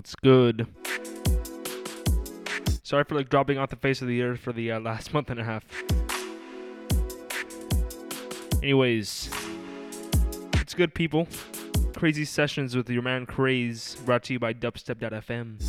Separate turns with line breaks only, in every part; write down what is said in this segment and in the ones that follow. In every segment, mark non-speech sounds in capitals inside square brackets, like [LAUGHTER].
What's good? Sorry for like dropping off the face of the earth for the uh, last [LAUGHS] month and a half. Anyways, it's good, people. Creyzee sessions with your man Creyzz, brought to you by Dubstep.fm.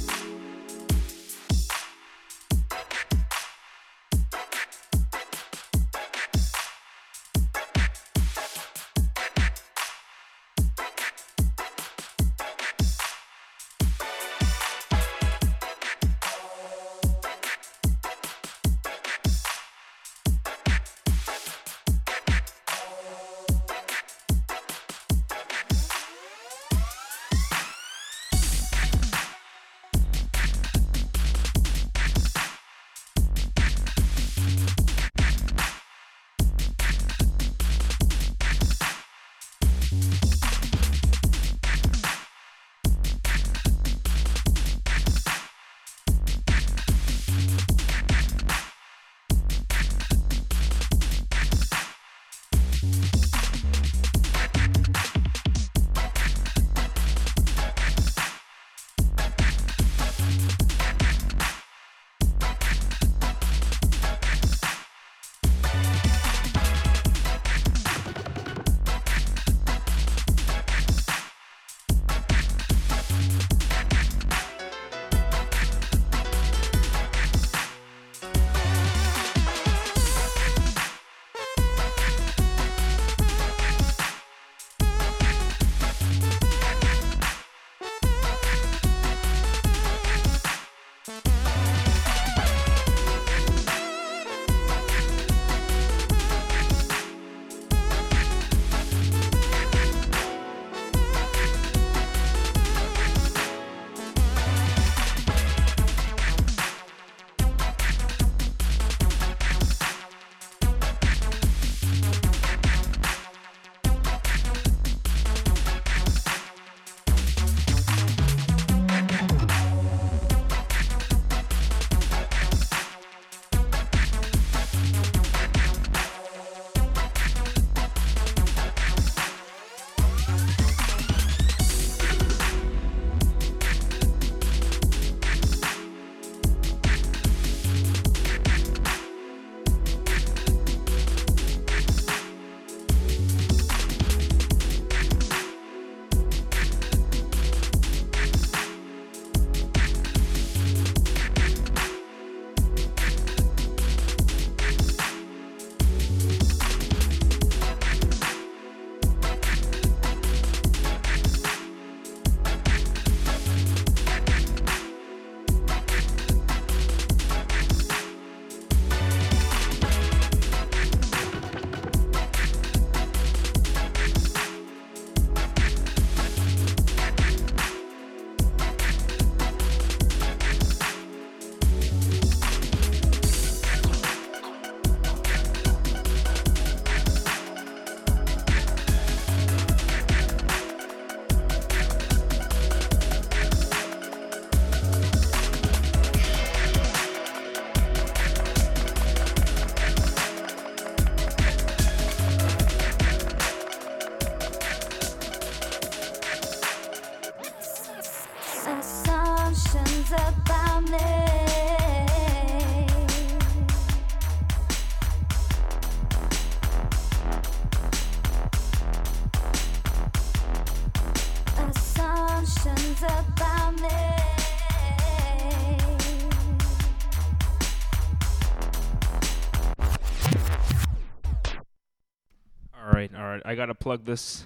I gotta plug this.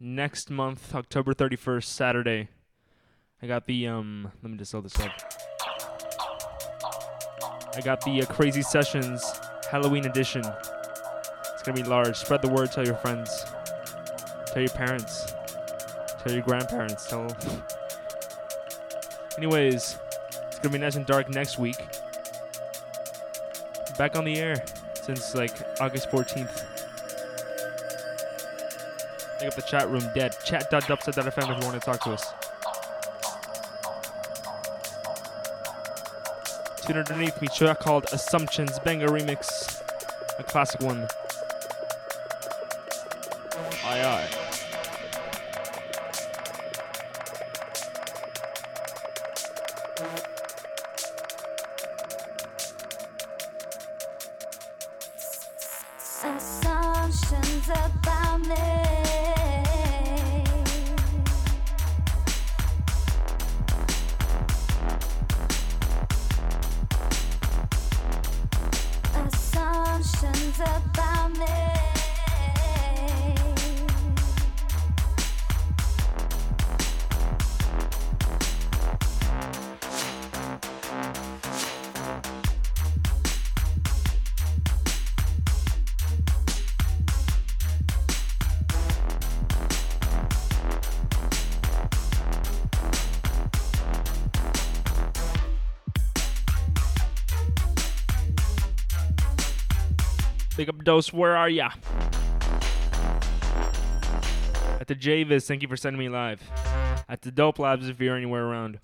Next month, October 31st, Saturday. I got the um. Let me just sell this up. I got the uh, Creyzee Sessions Halloween edition. It's gonna be large. Spread the word. Tell your friends. Tell your parents. Tell your grandparents. Tell. Anyways, it's gonna be nice and dark next week. Back on the air since like August 14th. Make up the chat room dead. Chat.dubstep.fm if you want to talk to us. Tune underneath me, track called Assumptions, banger remix, a classic one. Aye aye.
Dose, where are ya? At the Javis, thank you for sending me live. At the Dope Labs, if you're anywhere around.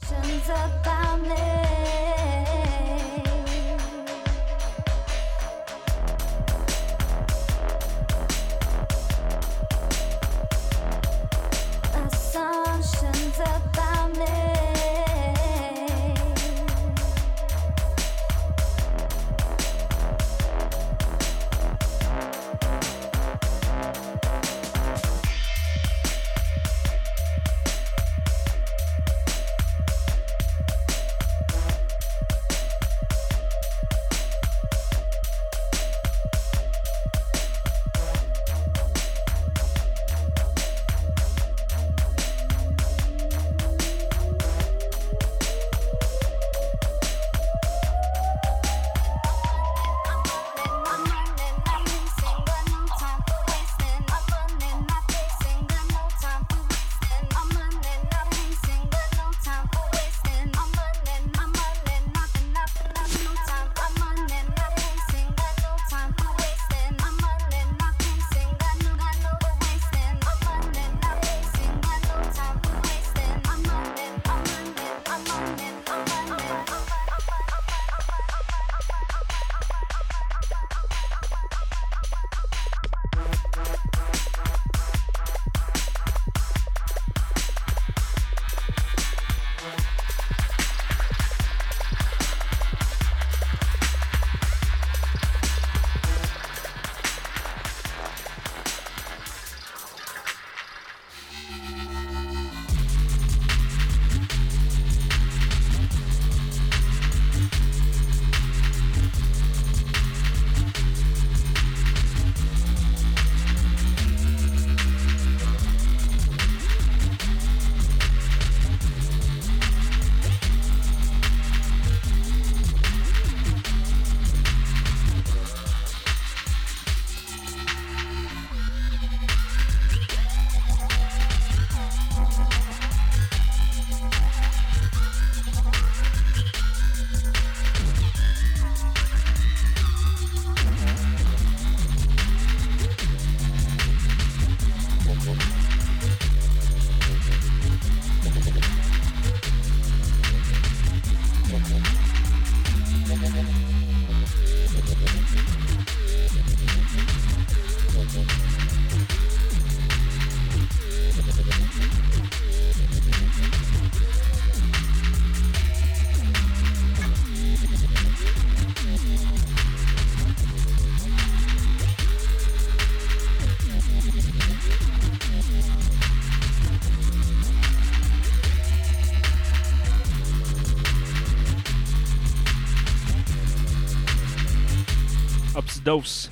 Dose.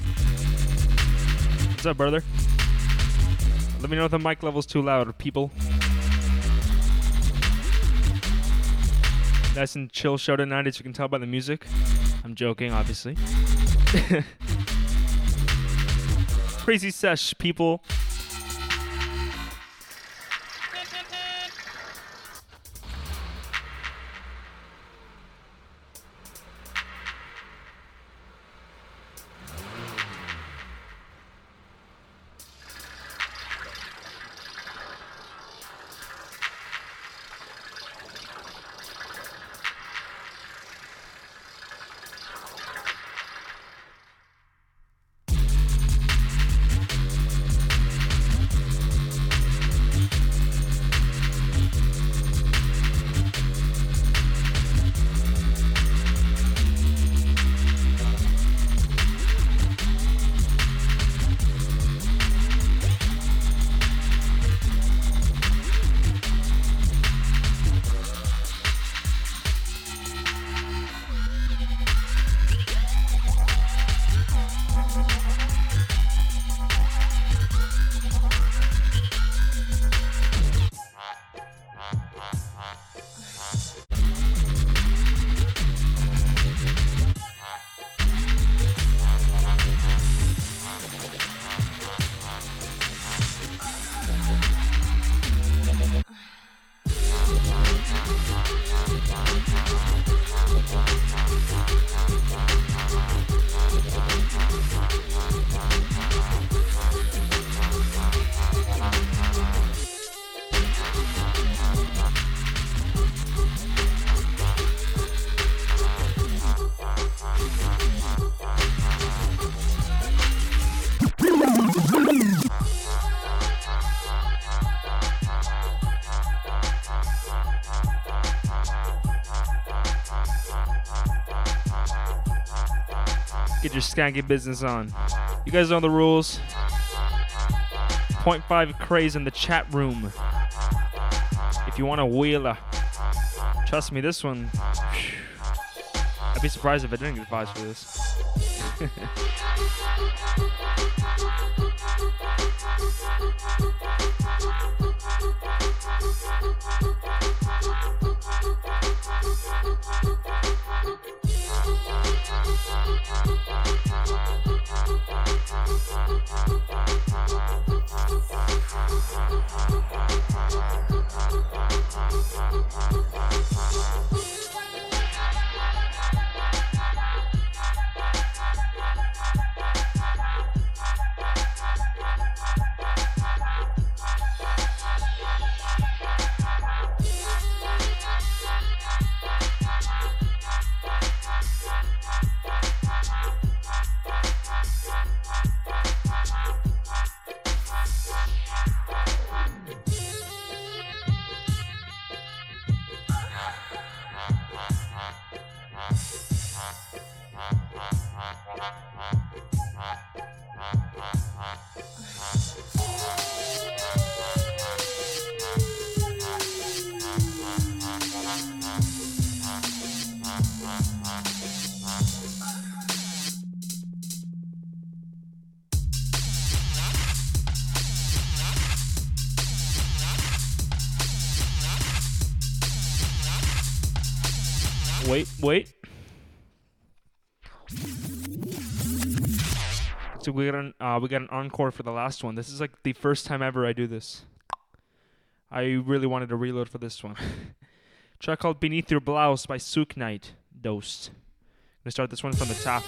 What's up, brother? Let me know if the mic level's too loud, people. Nice and chill show tonight, as you can tell by the music. I'm joking, obviously. [LAUGHS] Creyzee sesh, people.
Get your skanky business on. You guys know the rules. 0.5 craze in the chat room. If you want a wheeler, trust me, this one. I'd be surprised if I didn't get advice for this. [LAUGHS] So we got an uh, we got an encore for the last one. This is like the first time ever I do this. I really wanted to reload for this one. [LAUGHS] Track called "Beneath Your Blouse" by Sook Knight. Dosed. I'm gonna start this one from the top.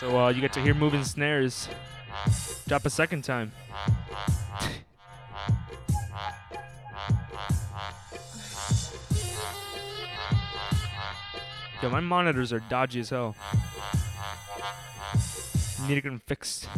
So uh, you get to hear moving snares. Drop a second time. [LAUGHS] Yo, my monitors are dodgy as hell. Need to get them fixed.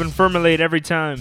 And firmulate every time.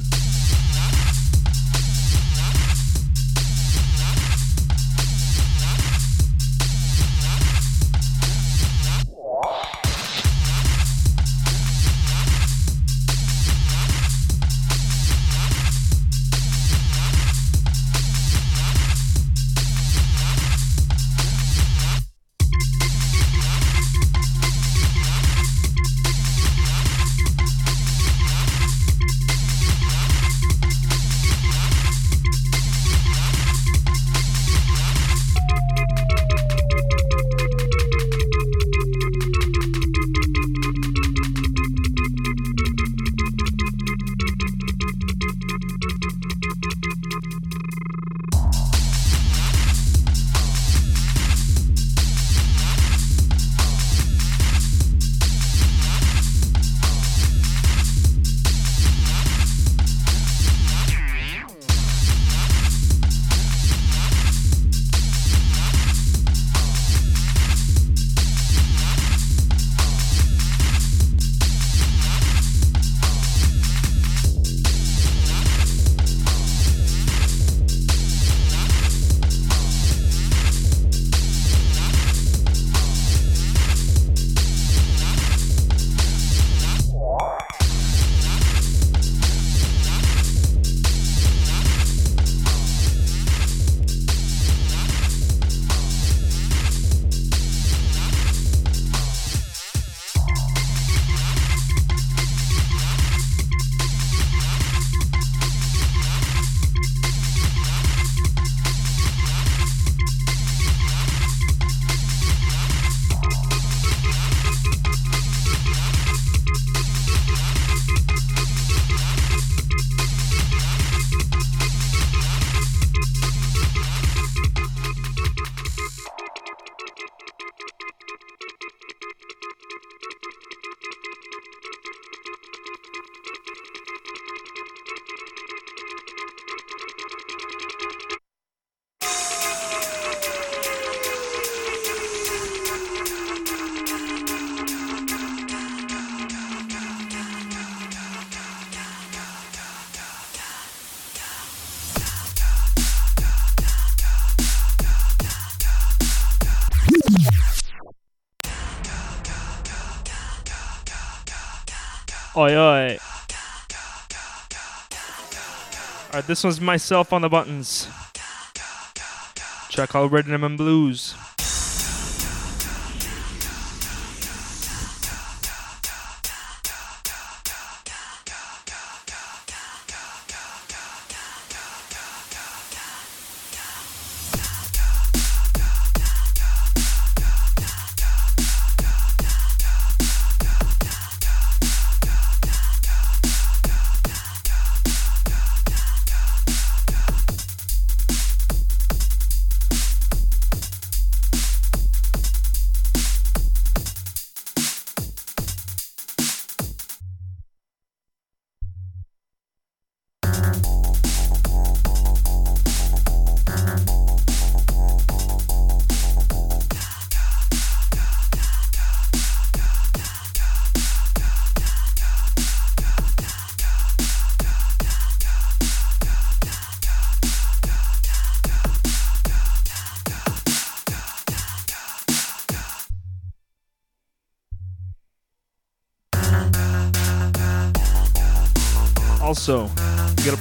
Oi, oi. Alright, this one's myself on the buttons. Check out Rhythm and Blues.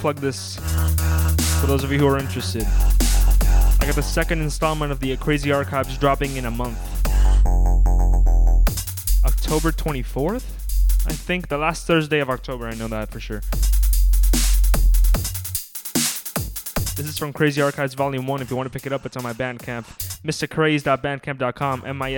Plug this for those of you who are interested. I got the second installment of the Crazy Archives dropping in a month. October 24th? I think the last Thursday of October, I know that for sure. This is from Crazy Archives Volume 1. If you want to pick it up, it's on my Bandcamp. MrCreyzz.bandcamp.com, M I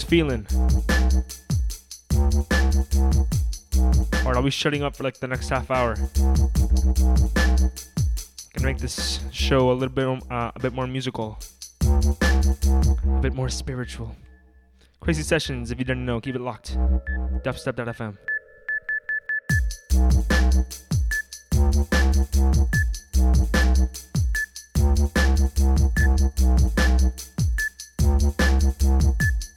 is feeling. Or are we shutting up for like the next half hour? Can make this show a little bit um, uh, a bit more musical, a bit more spiritual. Creyzee sessions. If you didn't know, keep it locked. Dubstep.fm.
Thank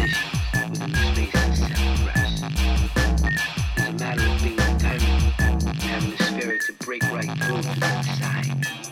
Decision. It's a matter of being determined, having the spirit to break right through to side.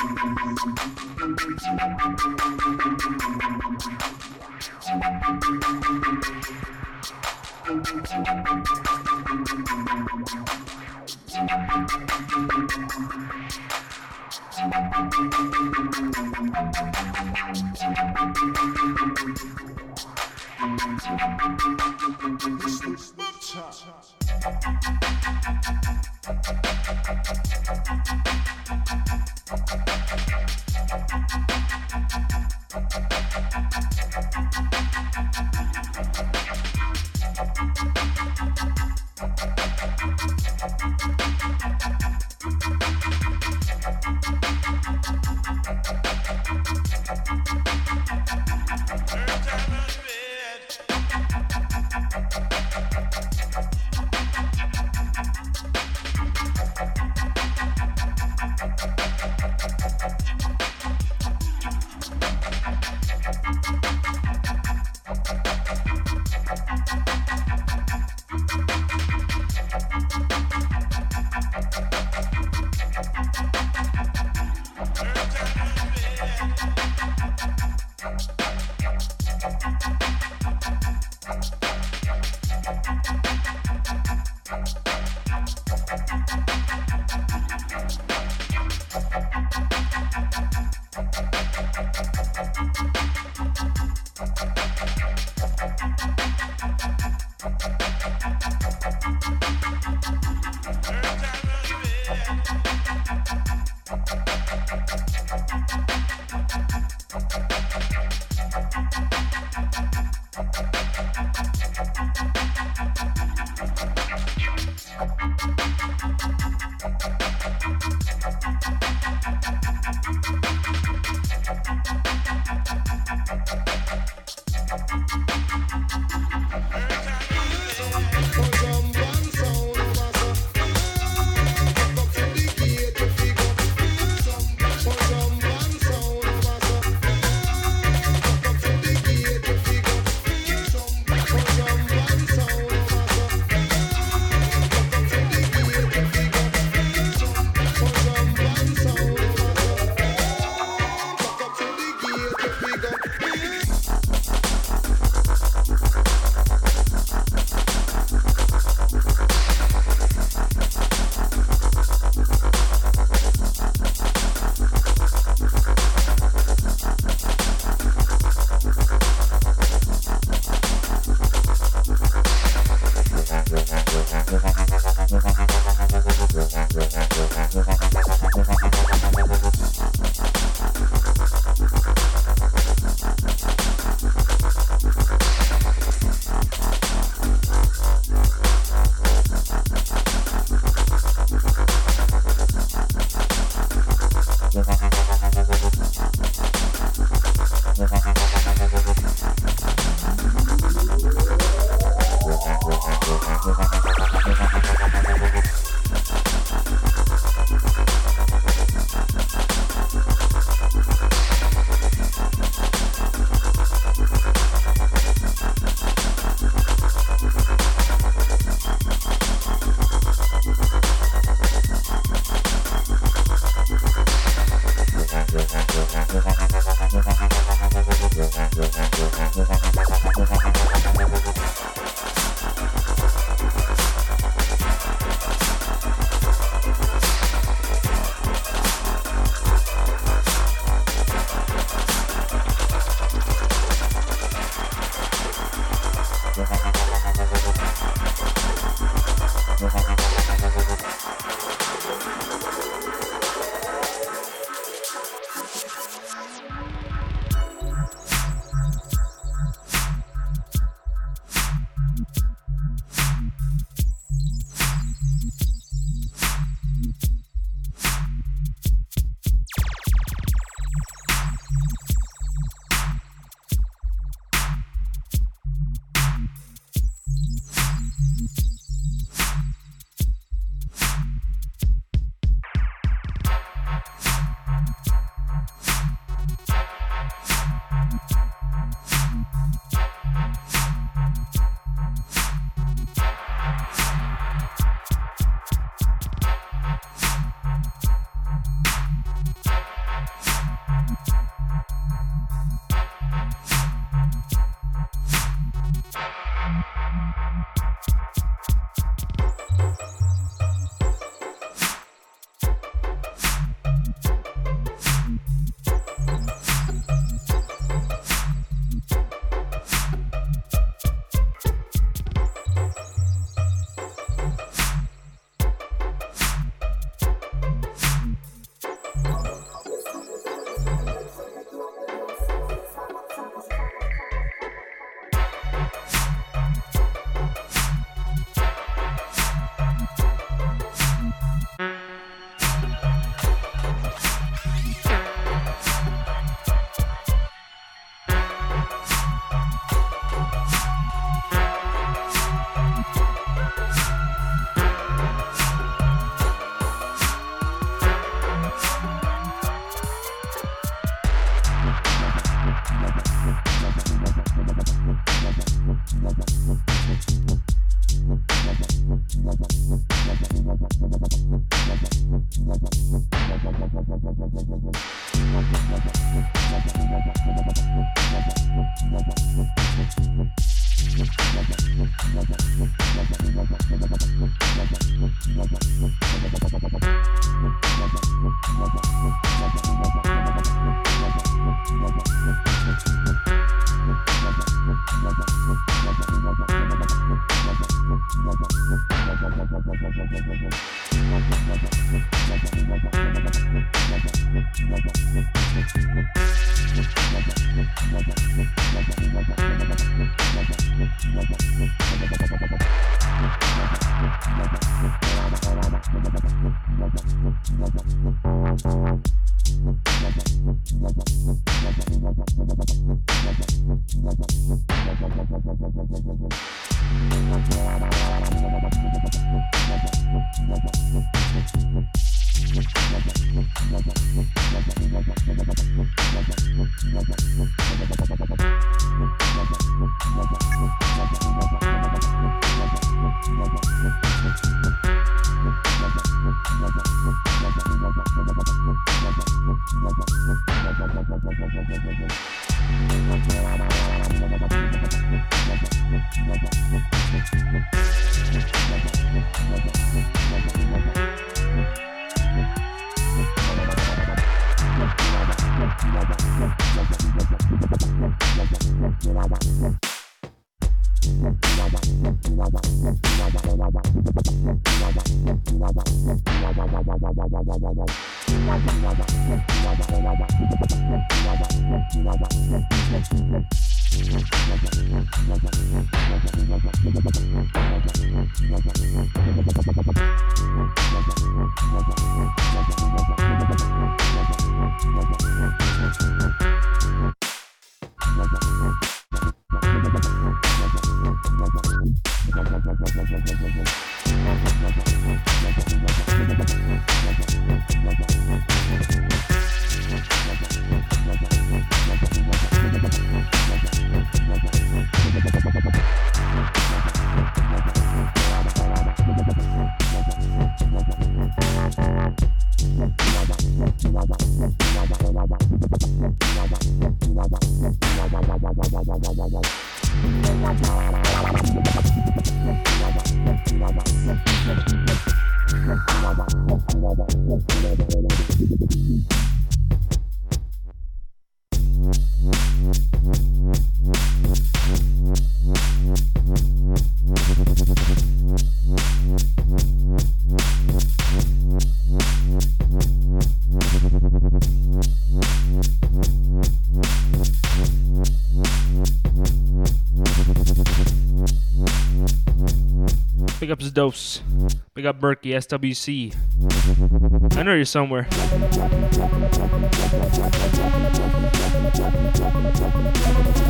Thank you. Thank Thank you.
Big up his Dose. Big up Berkey, SWC. I know you're somewhere.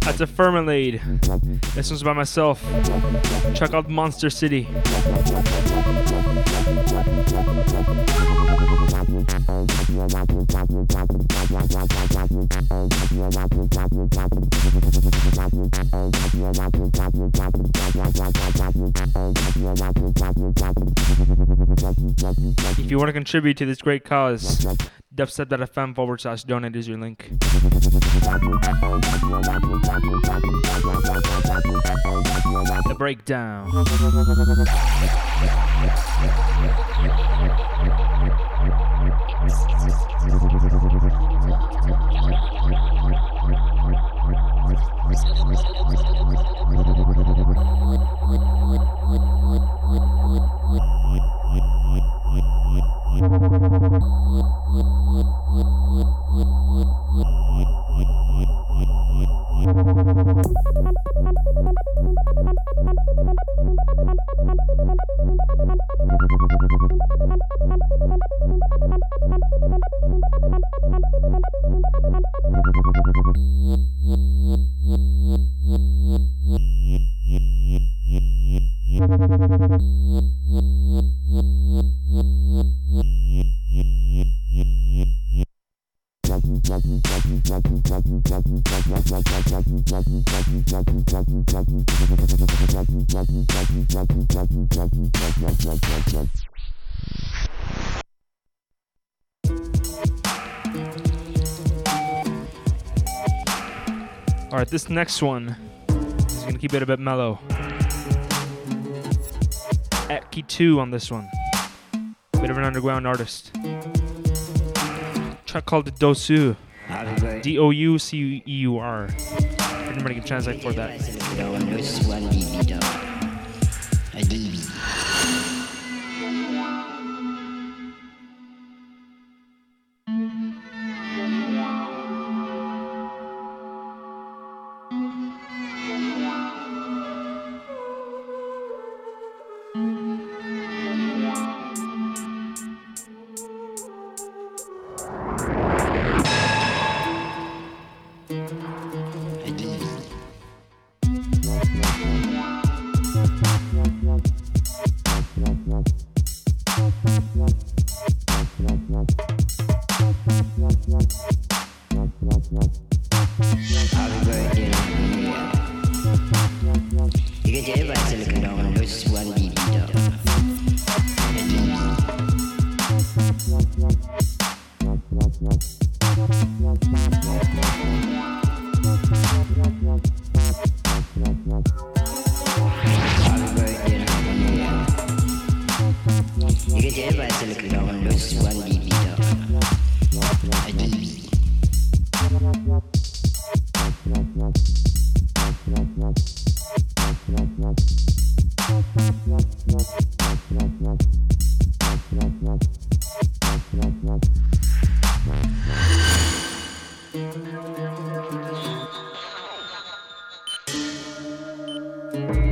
That's a Firmalade. This one's by myself. Check out Monster City. If you want to contribute to this great cause, dubstep.fm forward slash donate is your link. The breakdown. All Mm-hmm. This next one is gonna keep it a bit mellow. Eki 2 on this one. A Bit of an underground artist. Track called Dosu. D O U C E U R. Anybody can translate for that. All right,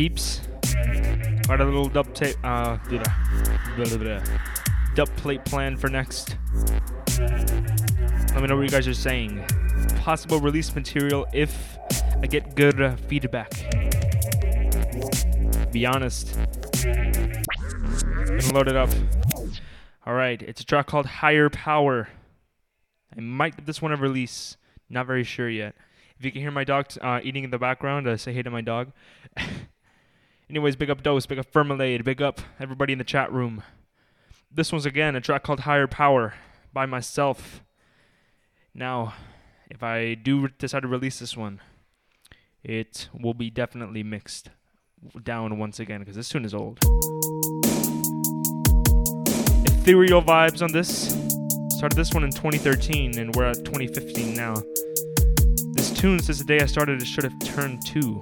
peeps. Got a little dub tape. Uh, blah, blah, dub plate plan for next. Let me know what you guys are saying. Possible release material if I get good uh, feedback. Be honest. Gonna load it up. All right, it's a track called Higher Power. I might give this one a release. Not very sure yet. If you can hear my dog uh, eating in the background, uh, say hey to my dog. [LAUGHS] Anyways, big up Dose, big up Firmalade, big up everybody in the chat room. This one's again a track called Higher Power by myself. Now, if I do decide to release this one, it will be definitely mixed down once again because this tune is old. Ethereal vibes on this. Started this one in 2013 and we're at 2015 now. This tune, since the day I started, it should have turned two.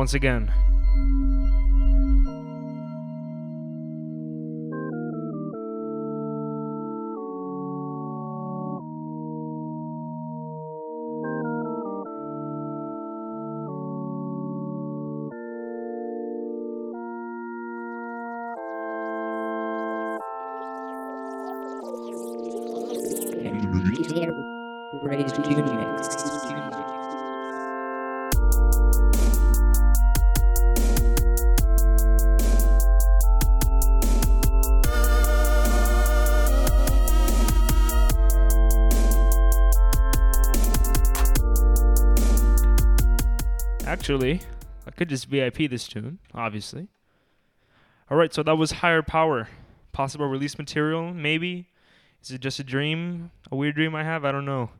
Once again. Actually, I could just VIP this tune, obviously. Alright, so that was Higher Power. Possible release material, maybe? Is it just a dream? A weird dream I have? I don't know.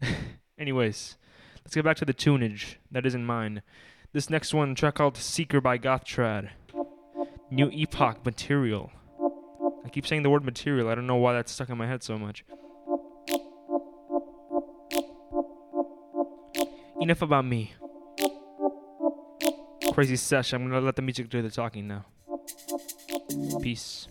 [LAUGHS] Anyways, let's get back to the tunage. That isn't mine. This next one, track called Seeker by Gothtrad. New Epoch material. I keep saying the word material. I don't know why that's stuck in my head so much. Enough about me. Creyzee sesh. I'm gonna let the music do the talking now. Peace.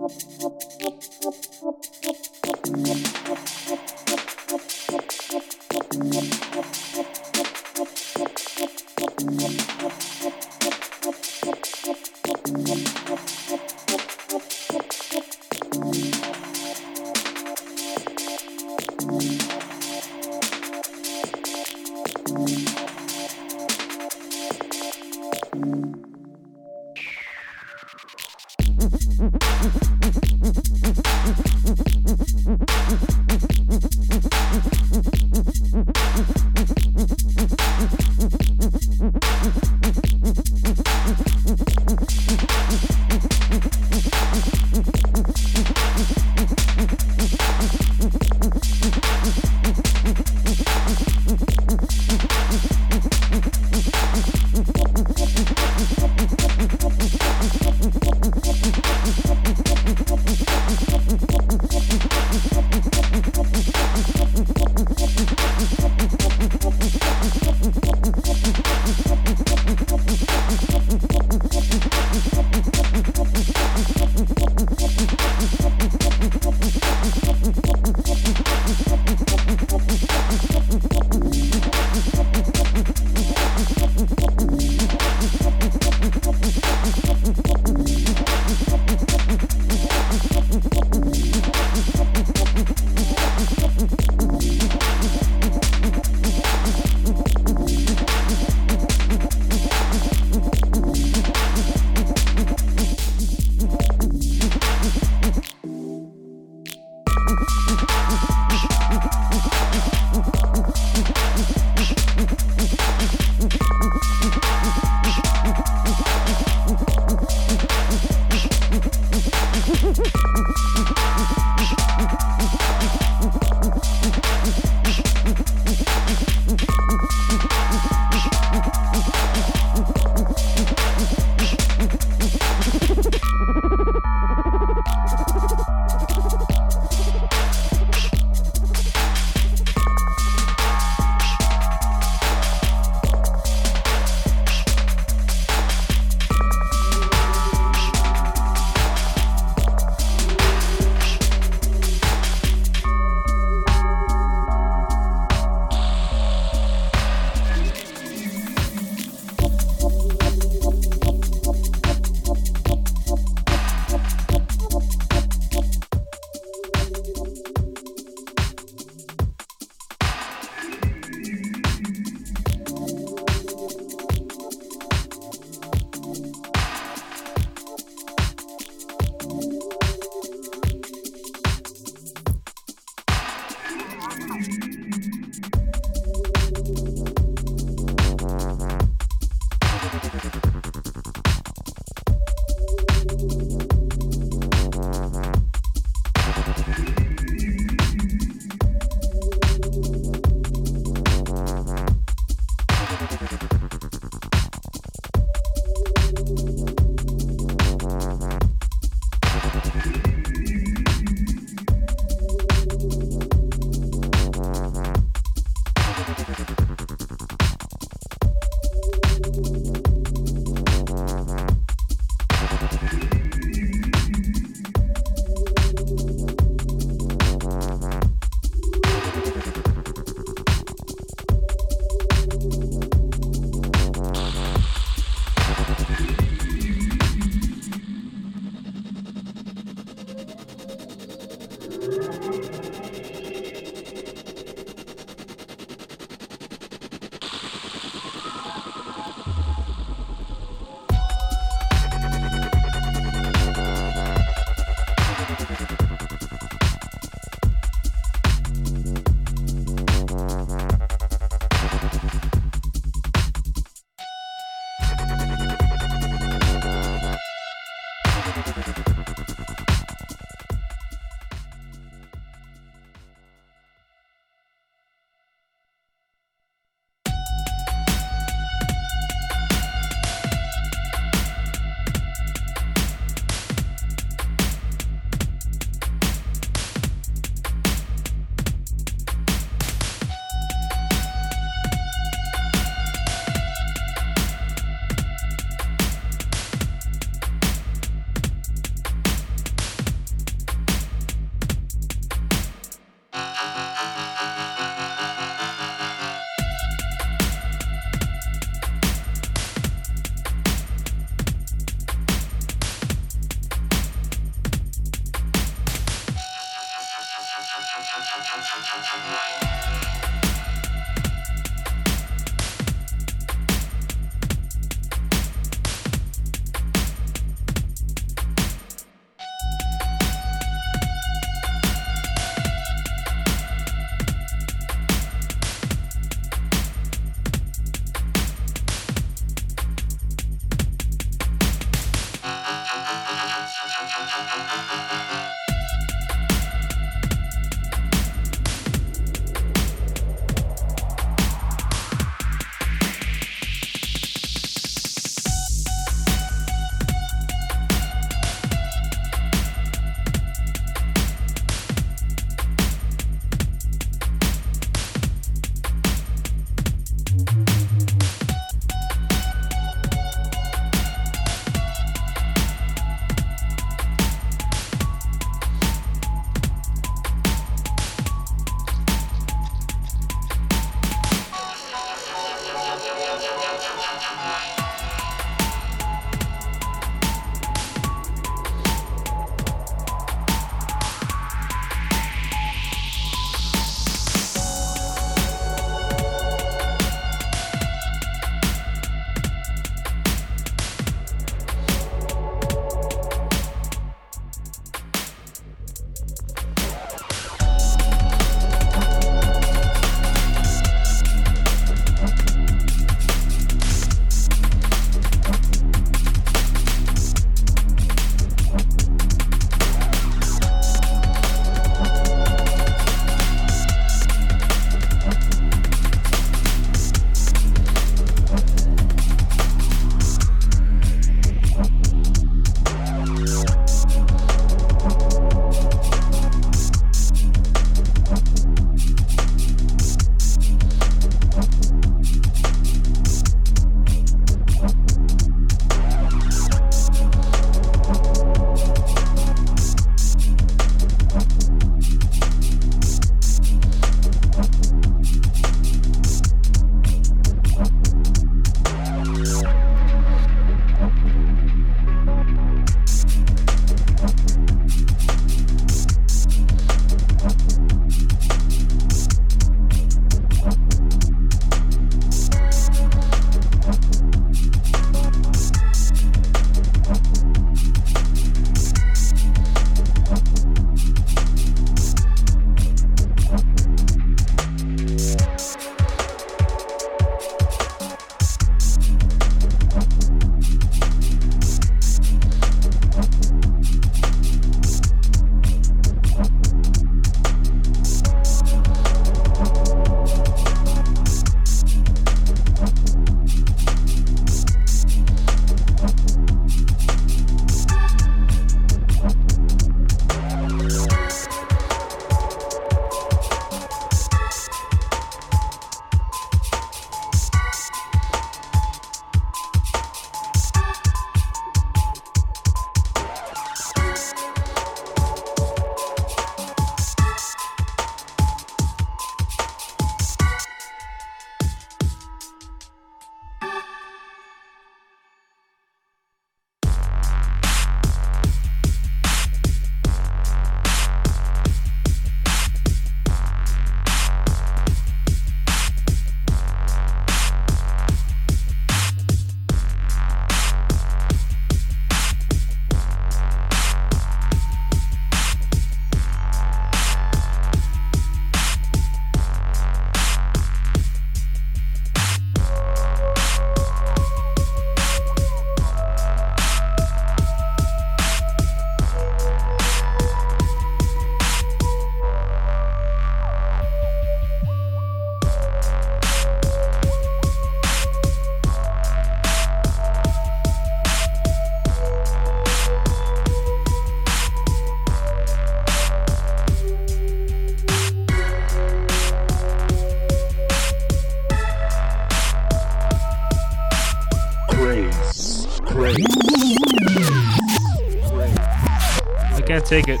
Take it.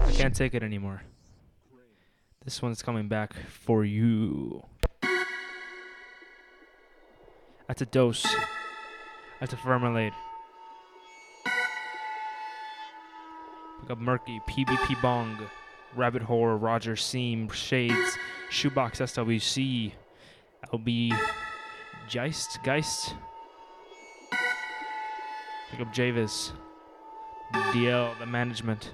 I can't take it anymore. This one's coming back for you. That's a dose. That's a Vermalade. Pick up Murky, PvP Bong, Rabbit Horror, Roger Seam, Shades, Shoebox SWC, LB Geist, Geist. Pick up Javis, DL, the management.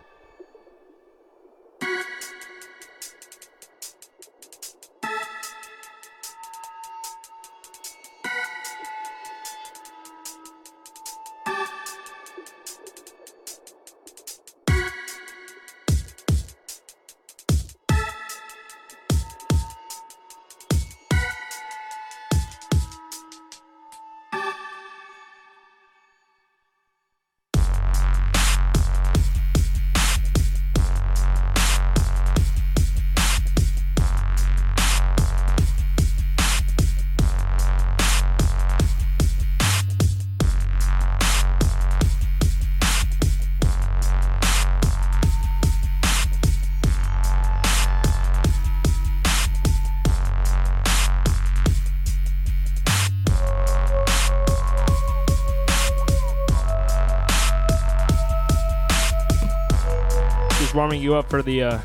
Warming you up for the uh,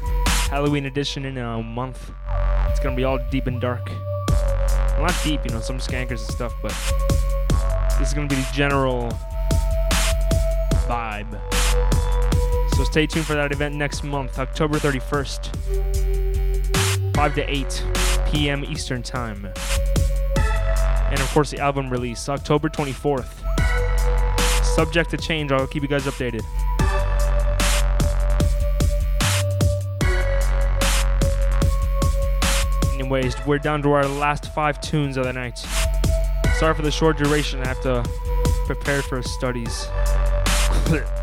Halloween edition in a month. It's gonna be all deep and dark. Well, not deep, you know, some skankers and stuff, but this is gonna be the general vibe. So stay tuned for that event next month, October 31st, 5 to 8 p.m. Eastern Time. And of course, the album release, October 24th. Subject to change, I'll keep you guys updated. Anyways, we're down to our last five tunes of the night. Sorry for the short duration. I have to prepare for studies. [LAUGHS]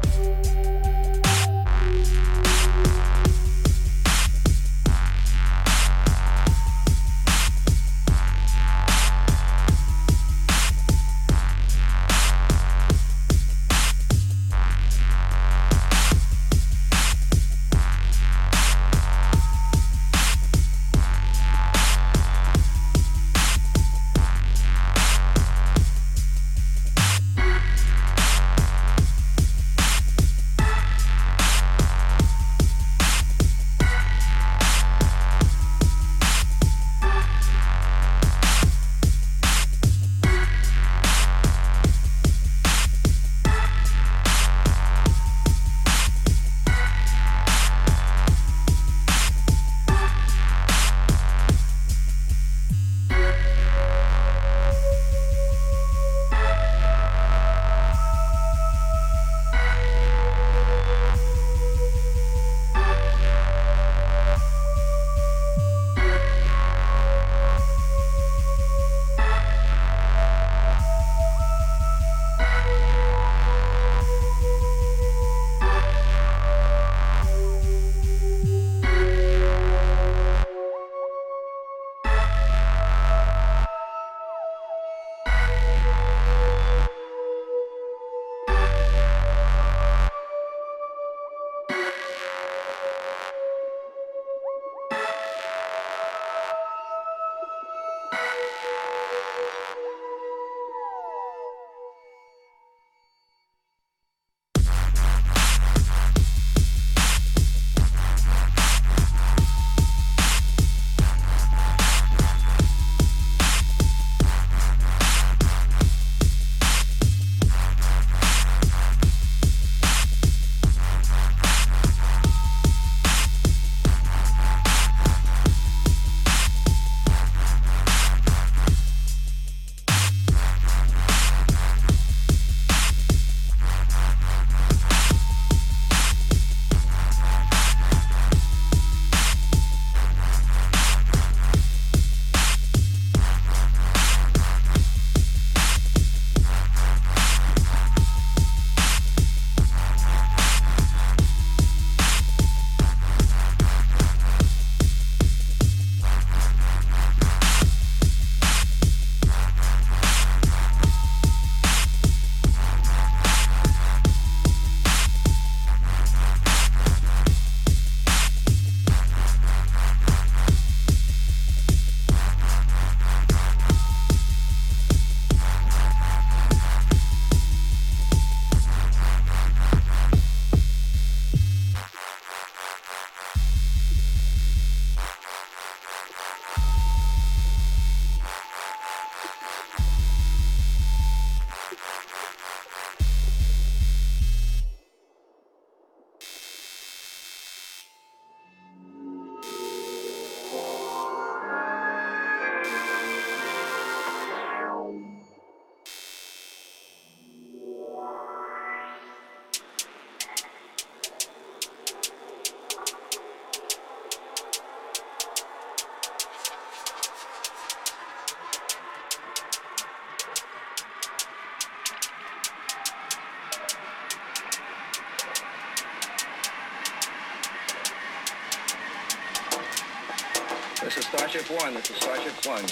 Starship One. This is Starship One.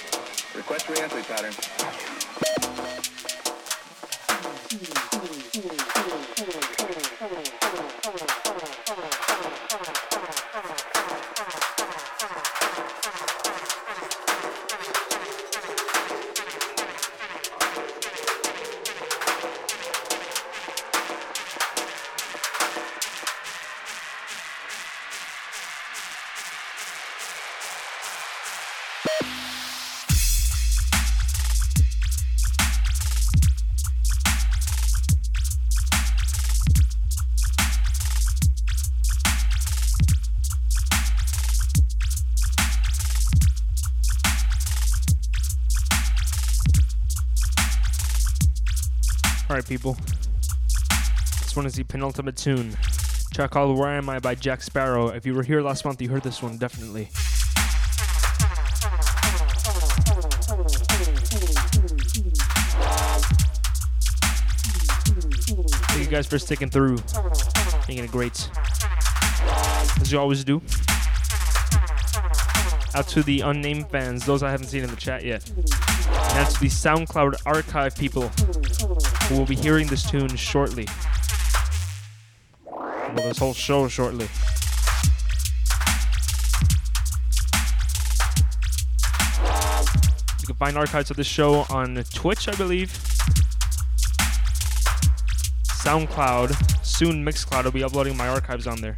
Request re-entry pattern.
Is the penultimate tune. Track called "Where Am I" by Jack Sparrow. If you were here last month, you heard this one definitely. Thank you guys for sticking through, making it great, as you always do. Out to the unnamed fans, those I haven't seen in the chat yet. And out to the SoundCloud archive people who will be hearing this tune shortly. Well, this whole show shortly. You can find archives of this show on Twitch, I believe. SoundCloud, soon Mixcloud. I'll be uploading my archives on there.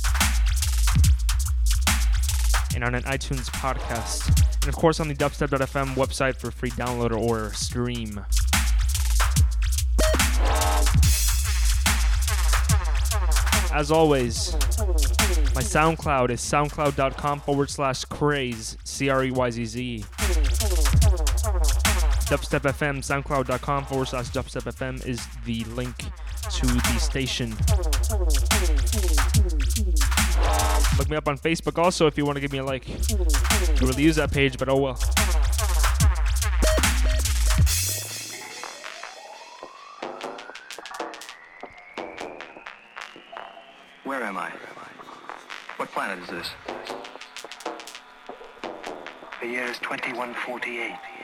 And on an iTunes podcast. And of course on the dubstep.fm website for free download or stream. As always, my SoundCloud is soundcloud.com forward slash creyzz, C R E Y Z Z. Dubstep FM, soundcloud.com forward slash dubstep FM is the link to the station. Look me up on Facebook also if you want to give me a like. Don't really use that page, but oh well.
The year is 2148.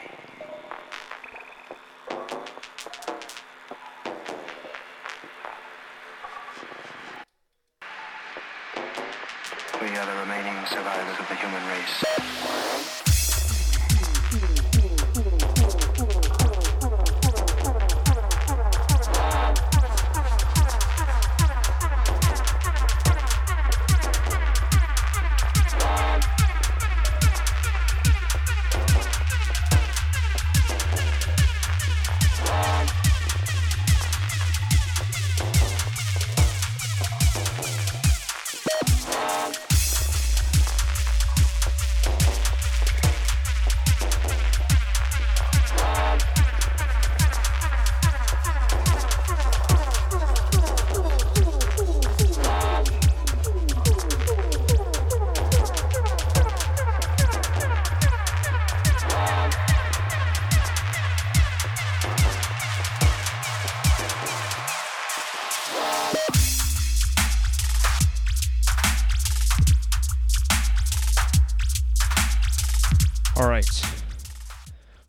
All right.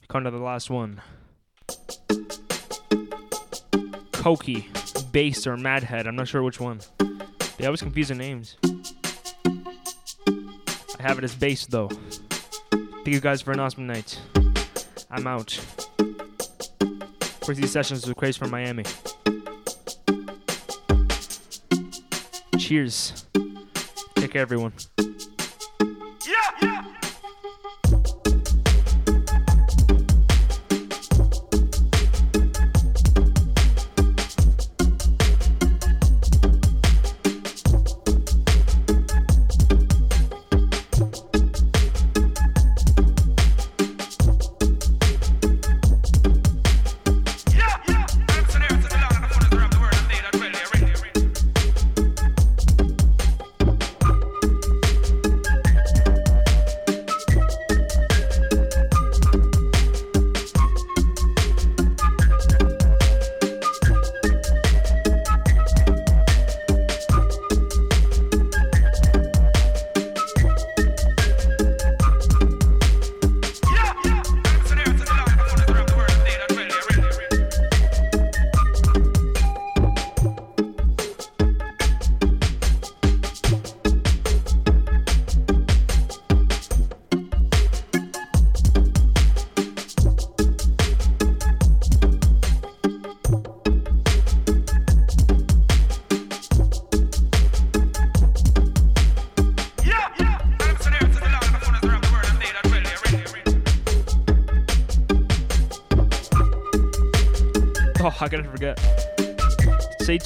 Come to the last one. Koki, Bass, or Madhead. I'm not sure which one. They always confuse the names. I have it as Bass, though. Thank you guys for an awesome night. I'm out. Creyzee Sessions with Creyzz from Miami. Cheers. Take care, everyone.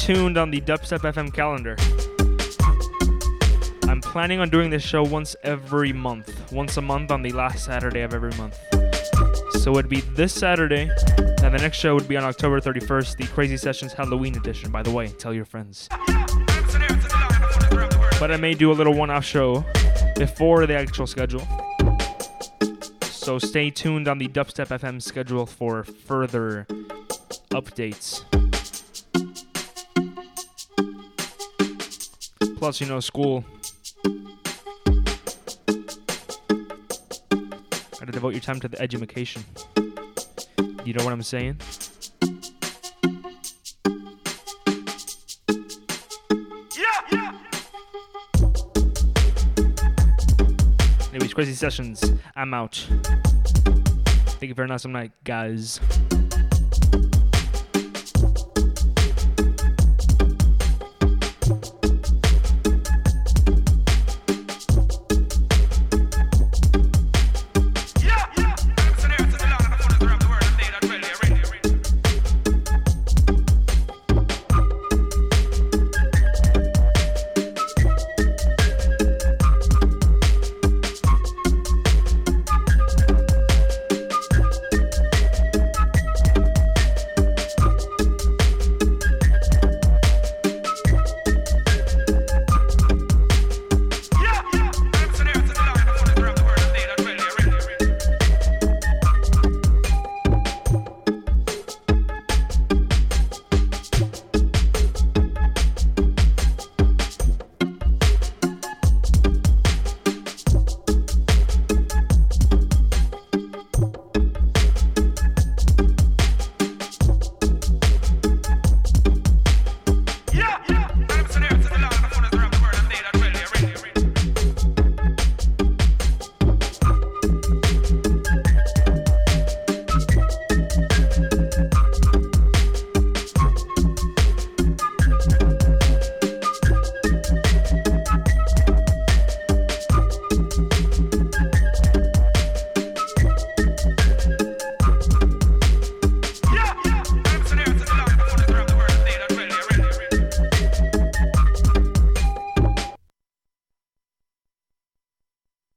Tuned on the Dubstep FM calendar. I'm planning on doing this show once every month, once a month on the last Saturday of every month. So it'd be this Saturday, and the next show would be on October 31st, the Creyzee Sessions Halloween edition. By the way, tell your friends. But I may do a little one-off show before the actual schedule. So stay tuned on the Dubstep FM schedule for further updates. Plus, you know, school. Gotta devote your time to the education. You know what I'm saying? Anyways, Creyzee sessions. I'm out. Thank you for an awesome night, guys.